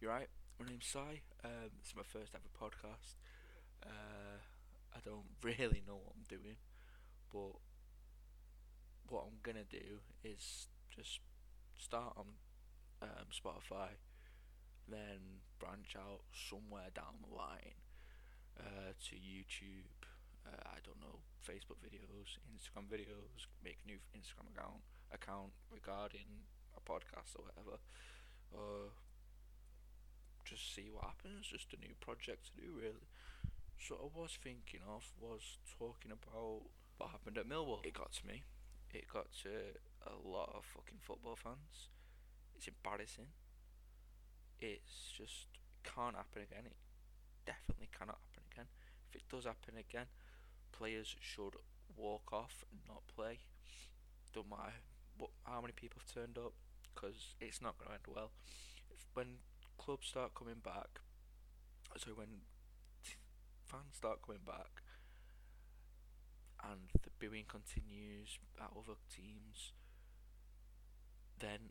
You're right. My name's Sai. Um, this is my first ever podcast. Uh, I don't really know what I'm doing, but what I'm gonna do is just start on um, Spotify, then branch out somewhere down the line uh, to YouTube. Uh, I don't know Facebook videos, Instagram videos. Make a new Instagram account account regarding a podcast or whatever. Just see what happens. Just a new project to do, really. So I was thinking of was talking about what happened at Millwall. It got to me. It got to a lot of fucking football fans. It's embarrassing. It's just can't happen again. It definitely cannot happen again. If it does happen again, players should walk off and not play. Don't matter what, how many people have turned up, because it's not going to end well. If, when clubs start coming back, so when fans start coming back, and the booing continues at other teams, then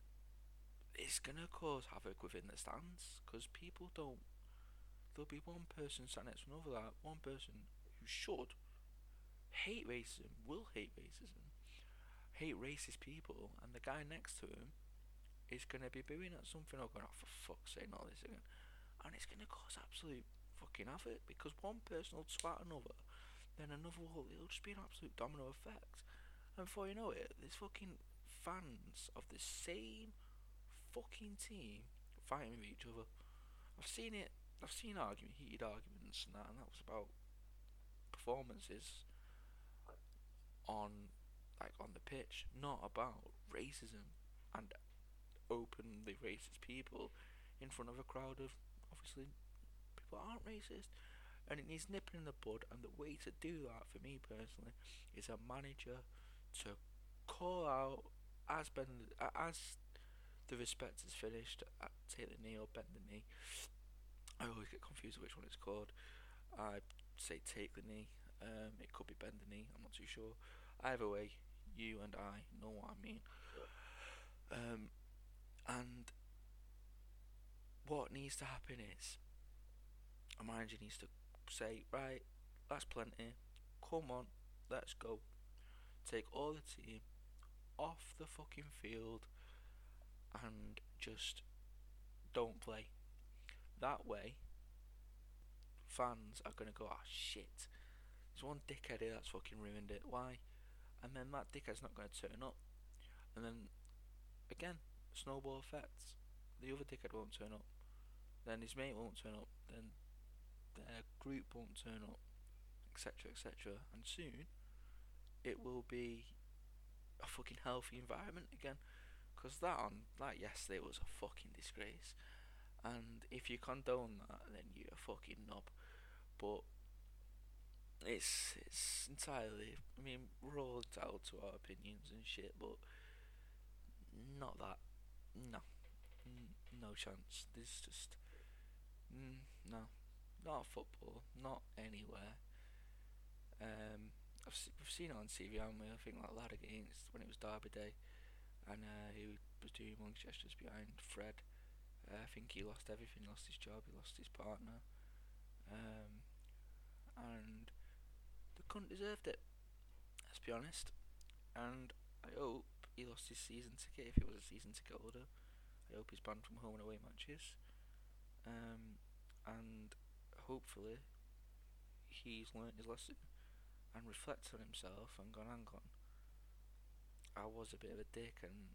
it's gonna cause havoc within the stands because people don't. There'll be one person sat next to another. That one person who should hate racism will hate racism, hate racist people, and the guy next to him is gonna be booing at something or going, "Oh, for fuck's sake, not this again," and it's gonna cause absolute fucking havoc because one person will twat another, then another will. It'll just be an absolute domino effect, and before you know it, there's fucking fans of the same fucking team fighting with each other. I've seen it. I've seen argument, heated arguments, and that, and that was about performances on, like on the pitch, not about racism and openly racist people in front of a crowd of obviously people aren't racist. And it needs nipping in the bud, and the way to do that for me personally is a manager to call out as ben, as the respect is finished, uh, take the knee or bend the knee. I always get confused which one it's called. I say take the knee. Um, it could be bend the knee. I'm not too sure. Either way, you and I know what I mean. Um, and what needs to happen is a manager needs to say, right, that's plenty. Come on, let's go. Take all the team off the fucking field and just don't play. That way, fans are gonna go, ah, shit. There's one dickhead here that's fucking ruined it. Why? And then that dickhead's not gonna turn up. And then, again, snowball effects. The other dickhead won't turn up. Then his mate won't turn up. Then their group won't turn up, etc., etc. And soon, it will be a fucking healthy environment again. Because that on that yesterday was a fucking disgrace. And if you condone that, then you're a fucking knob. But it's it's entirely. I mean, we're all entitled to our opinions and shit, but not that. No, no chance. There's just mm, no, not football, not anywhere. Um, I've se- we've seen it on TV, haven't we? I think like lad against when it was Derby Day, and uh, he was doing gestures behind Fred. Uh, I think he lost everything. He lost his job. He lost his partner. Um, and the cunt deserved it. Let's be honest. And I hope he lost his season ticket if it was a season ticket holder. I hope he's banned from home and away matches. Um, and hopefully he's learnt his lesson and reflected on himself and gone, hang on, I was a bit of a dick and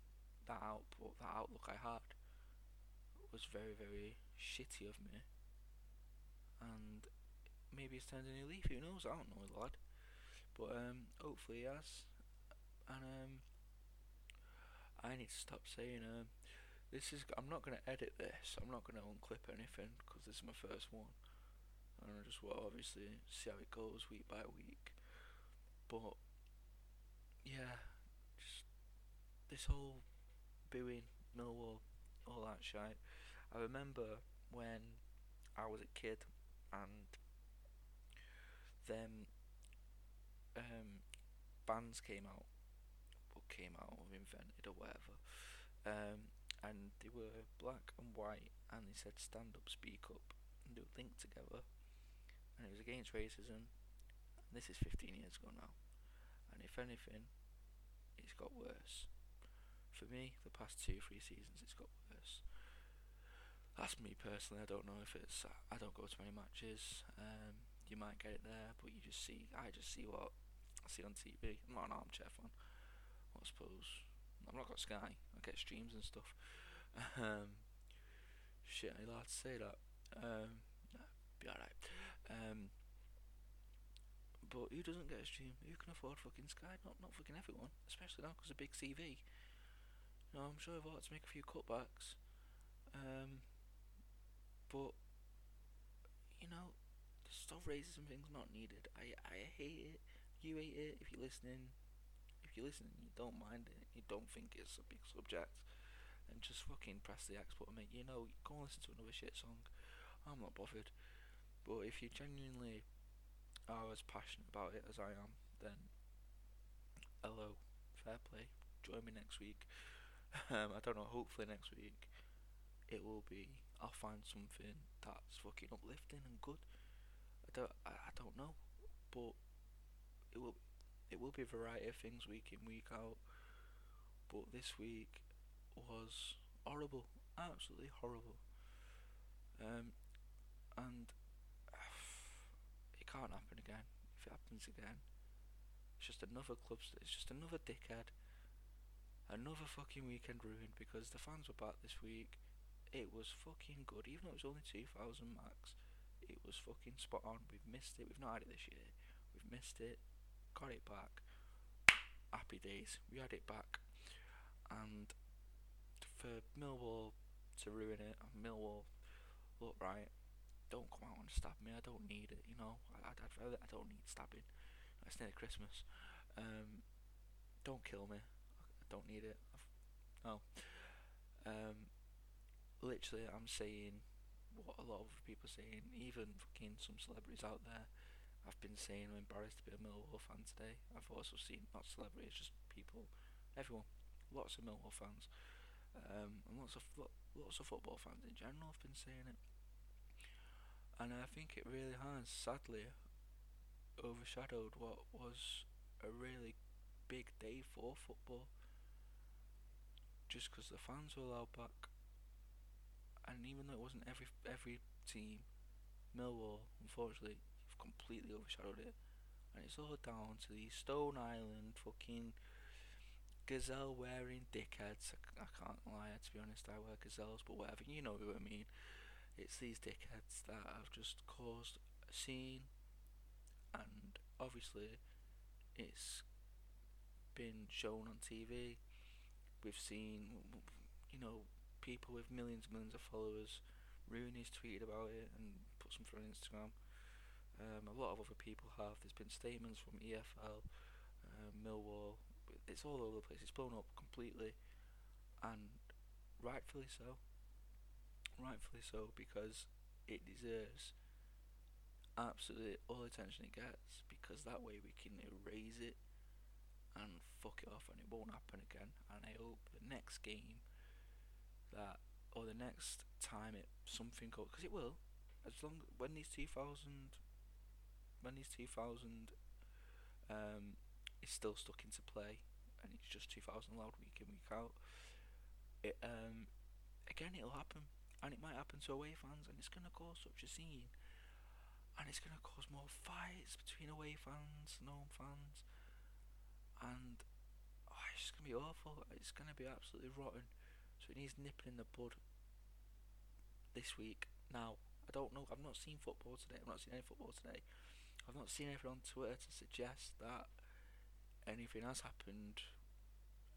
that output, that outlook I had was very, very shitty of me. And maybe he's turned a new leaf, who knows, I don't know, lad. But um, hopefully he has. And um, I need to stop saying um, this is. I'm not gonna edit this. I'm not gonna unclip anything because this is my first one, and I just want to obviously see how it goes week by week. But yeah, just this whole booing Millwall, all that shit. I remember when I was a kid and then um, bands came out, came out or invented or whatever, um, and they were black and white and they said stand up, speak up, and do a link together, and it was against racism. And this is 15 years ago now, and if anything, it's got worse. For me, the past two, three seasons, it's got worse. That's me personally. I don't know if it's. I don't go to many matches. Um, you might get it there, but you just see. I just see what I see on TV. I'm not an armchair fan. I suppose I've not got Sky. I get streams and stuff. Um, shit, I allowed to say that. Um, nah, be alright. Um, but who doesn't get a stream? Who can afford fucking Sky? Not not fucking everyone, especially now because of big TV. You know, I'm sure I've ought to make a few cutbacks. Um, but you know, stuff racism things not needed. I I hate it. You hate it. If you're listening, if you're listening, you don't mind it. You don't think it's a big subject, and just fucking press the X button. Mate. You know, go and listen to another shit song. I'm not bothered. But if you genuinely are as passionate about it as I am, then hello, fair play. Join me next week. um, I don't know. Hopefully next week it will be. I'll find something that's fucking uplifting and good. I don't. I, I don't know, but it will. It will be a variety of things week in week out. But this week was horrible, absolutely horrible. Um, and it can't happen again. If it happens again, it's just another club. It's just another dickhead. Another fucking weekend ruined because the fans were back this week. It was fucking good, even though it was only two thousand max. It was fucking spot on. We've missed it. We've not had it this year. We've missed it. Got it back. Happy days. We had it back. And for Millwall to ruin it, Millwall, look right, don't come out and stab me. I don't need it. You know, I, I, I don't need stabbing. It's nearly Christmas. Um, don't kill me. I don't need it. I've, no. Um, literally, I'm saying what a lot of people are saying. Even fucking some celebrities out there. I've been saying I'm embarrassed to be a Millwall fan today. I've also seen not celebrities, just people, everyone, lots of Millwall fans, um, and lots of lots of football fans in general have been saying it. And I think it really has, sadly, overshadowed what was a really big day for football. Just because the fans were allowed back, and even though it wasn't every every team, Millwall, unfortunately, completely overshadowed it, and it's all down to these Stone Island fucking gazelle wearing dickheads. I, I can't lie, to be honest, I wear gazelles, but whatever, you know who I mean. It's these dickheads that have just caused a scene, and obviously, it's been shown on TV. We've seen, you know, people with millions and millions of followers. Rooney's tweeted about it and put something on Instagram. Um, a lot of other people have. There's been statements from EFL, uh, Millwall. It's all over the place. It's blown up completely, and rightfully so. Rightfully so because it deserves absolutely all attention it gets because that way we can erase it and fuck it off and it won't happen again. And I hope the next game that or the next time it something goes because it will as long when these 2000 these 2000 um, is still stuck into play and it's just 2000 allowed week in week out it um again it'll happen and it might happen to away fans and it's going to cause such a scene and it's going to cause more fights between away fans and home fans and oh, it's just going to be awful it's going to be absolutely rotten so it needs nipping in the bud this week. Now, I don't know. I've not seen football today. I've not seen any football today. I've not seen anything on Twitter to suggest that anything has happened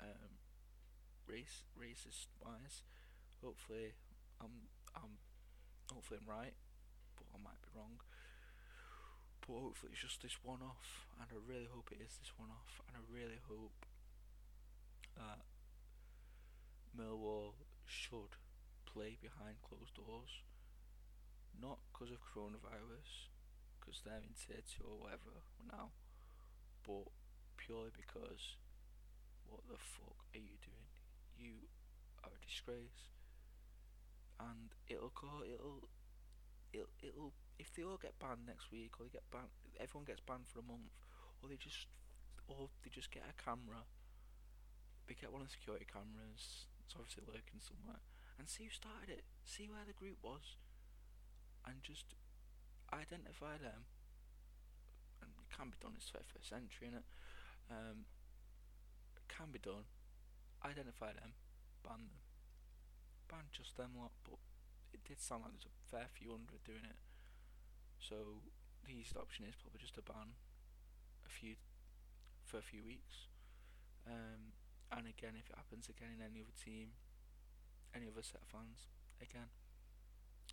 um, race racist wise. Hopefully, I'm I'm hopefully I'm right, but I might be wrong. But hopefully it's just this one off, and I really hope it is this one off, and I really hope that Millwall should play behind closed doors, not because of coronavirus, because they're in tier 2 or whatever now, but purely because what the fuck are you doing? You are a disgrace. and it'll go. It'll. It'll. It'll. If they all get banned next week, or they get banned, everyone gets banned for a month, or they just, or they just get a camera. They get one of the security cameras. It's obviously lurking somewhere, and see who started it. See where the group was, and just identify them. And it can be done. It's 21st century, innit? Um, can be done. Identify them, ban them, ban just them lot. But it did sound like there's a fair few hundred doing it. So the easiest option is probably just to ban a few for a few weeks. Um, and again, if it happens again in any other team, any other set of fans, again,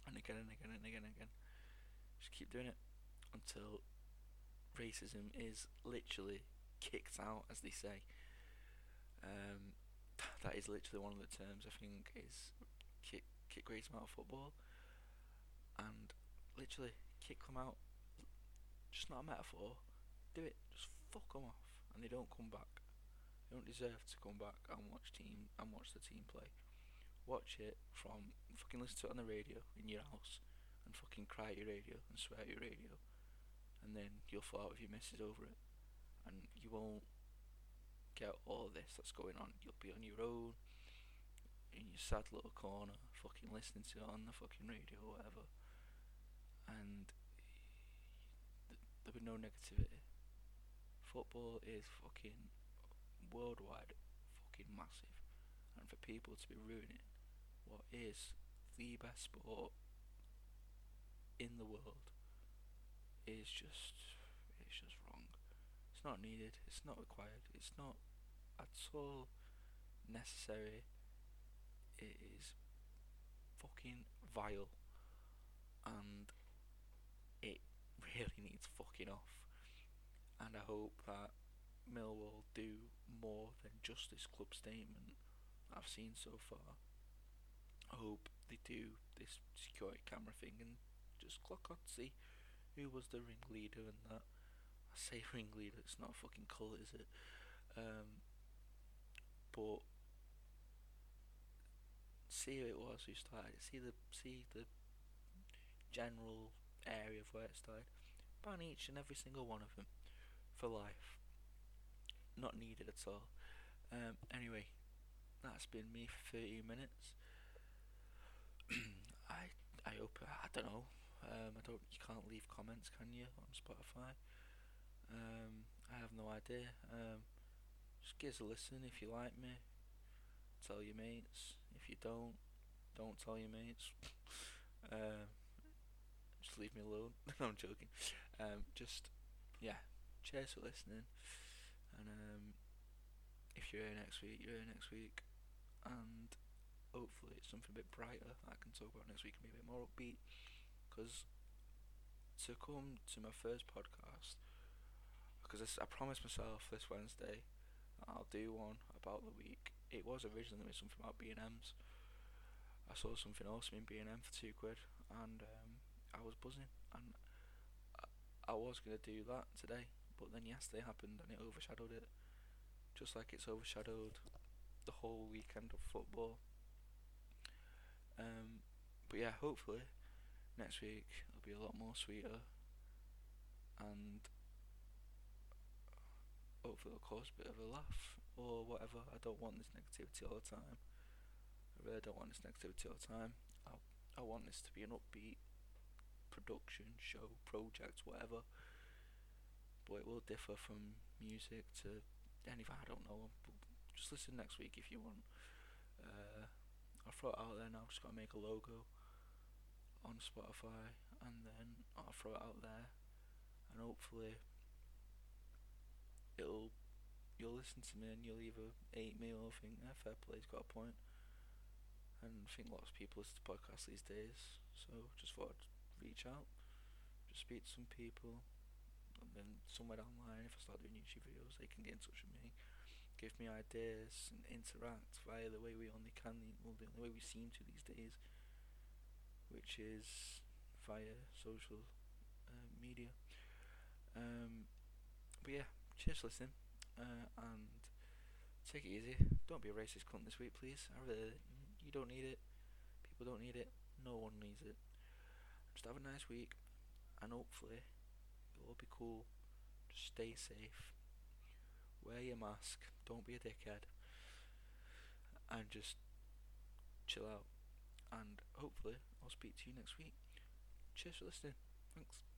and again and again and again and again, just keep doing it until racism is literally kicked out, as they say. Um, that is literally one of the terms I think is kick kick racism out of football, and literally kick them out. Just not a metaphor. Do it. Just fuck them off, and they don't come back. They don't deserve to come back and watch team and watch the team play. Watch it from fucking listen to it on the radio in your house, and fucking cry at your radio and swear at your radio, and then you'll fall out with your missus over it, and you won't get all this that's going on. You'll be on your own in your sad little corner, fucking listening to it on the fucking radio or whatever, and there'll be no negativity. Football is fucking worldwide, fucking massive, and for people to be ruining what is the best sport in the world is just it's just wrong. It's not needed. It's not required. It's not at all necessary. It is fucking vile, and it really needs fucking off. And I hope that Millwall do more than just this club statement I've seen so far. I hope they do this security camera thing and just clock on see who was the ringleader and that. I say ringleader, it's not a fucking cult, is it? Um, but see who it was who started. See the see the general area of where it started. Ban each and every single one of them for life. Not needed at all. Um, anyway, that's been me for 30 minutes. I I hope I don't know. Um, I don't. You can't leave comments, can you, on Spotify? Um, I have no idea. Um, just give us a listen if you like me. Tell your mates. If you don't, don't tell your mates. uh, just leave me alone. I'm joking. Um, just yeah. Cheers for listening. And um, if you're here next week, you're here next week. And hopefully it's something a bit brighter I can talk about next week and be a bit more upbeat. Because to come to my first podcast, because I promised myself this Wednesday I'll do one about the week. It was originally something about B&M's. I saw something awesome in B&M for two quid, and um, I was buzzing, and I, I was gonna do that today, but then yesterday happened and it overshadowed it, just like it's overshadowed the whole weekend of football. Um, but yeah, hopefully next week it'll be a lot more sweeter, and hopefully it'll cause a bit of a laugh or whatever. I don't want this negativity all the time. I really don't want this negativity all the time. I I want this to be an upbeat production, show, project, whatever. But it will differ from music to anything. I don't know. Just listen next week if you want. Uh, I'll throw it out there now. I've just gotta make a logo on Spotify, and then I'll throw it out there, and hopefully it'll you'll listen to me and you'll either hate me or think, eh, fair play's got a point. And I think lots of people listen to podcasts these days, so just thought I'd reach out, just speak to some people, and then somewhere down the line, if I start doing YouTube videos, they can get in touch with me, give me ideas, and interact via the way we only can, well, the only way we seem to these days, which is via social uh, media. Um, but yeah, cheers for listening, uh, and take it easy. Don't be a racist cunt this week, please. I really, you don't need it. people don't need it. No one needs it. Just have a nice week, and hopefully it'll be cool. Just stay safe. Wear your mask. Don't be a dickhead. And just chill out. And hopefully I'll speak to you next week. Cheers for listening. Thanks.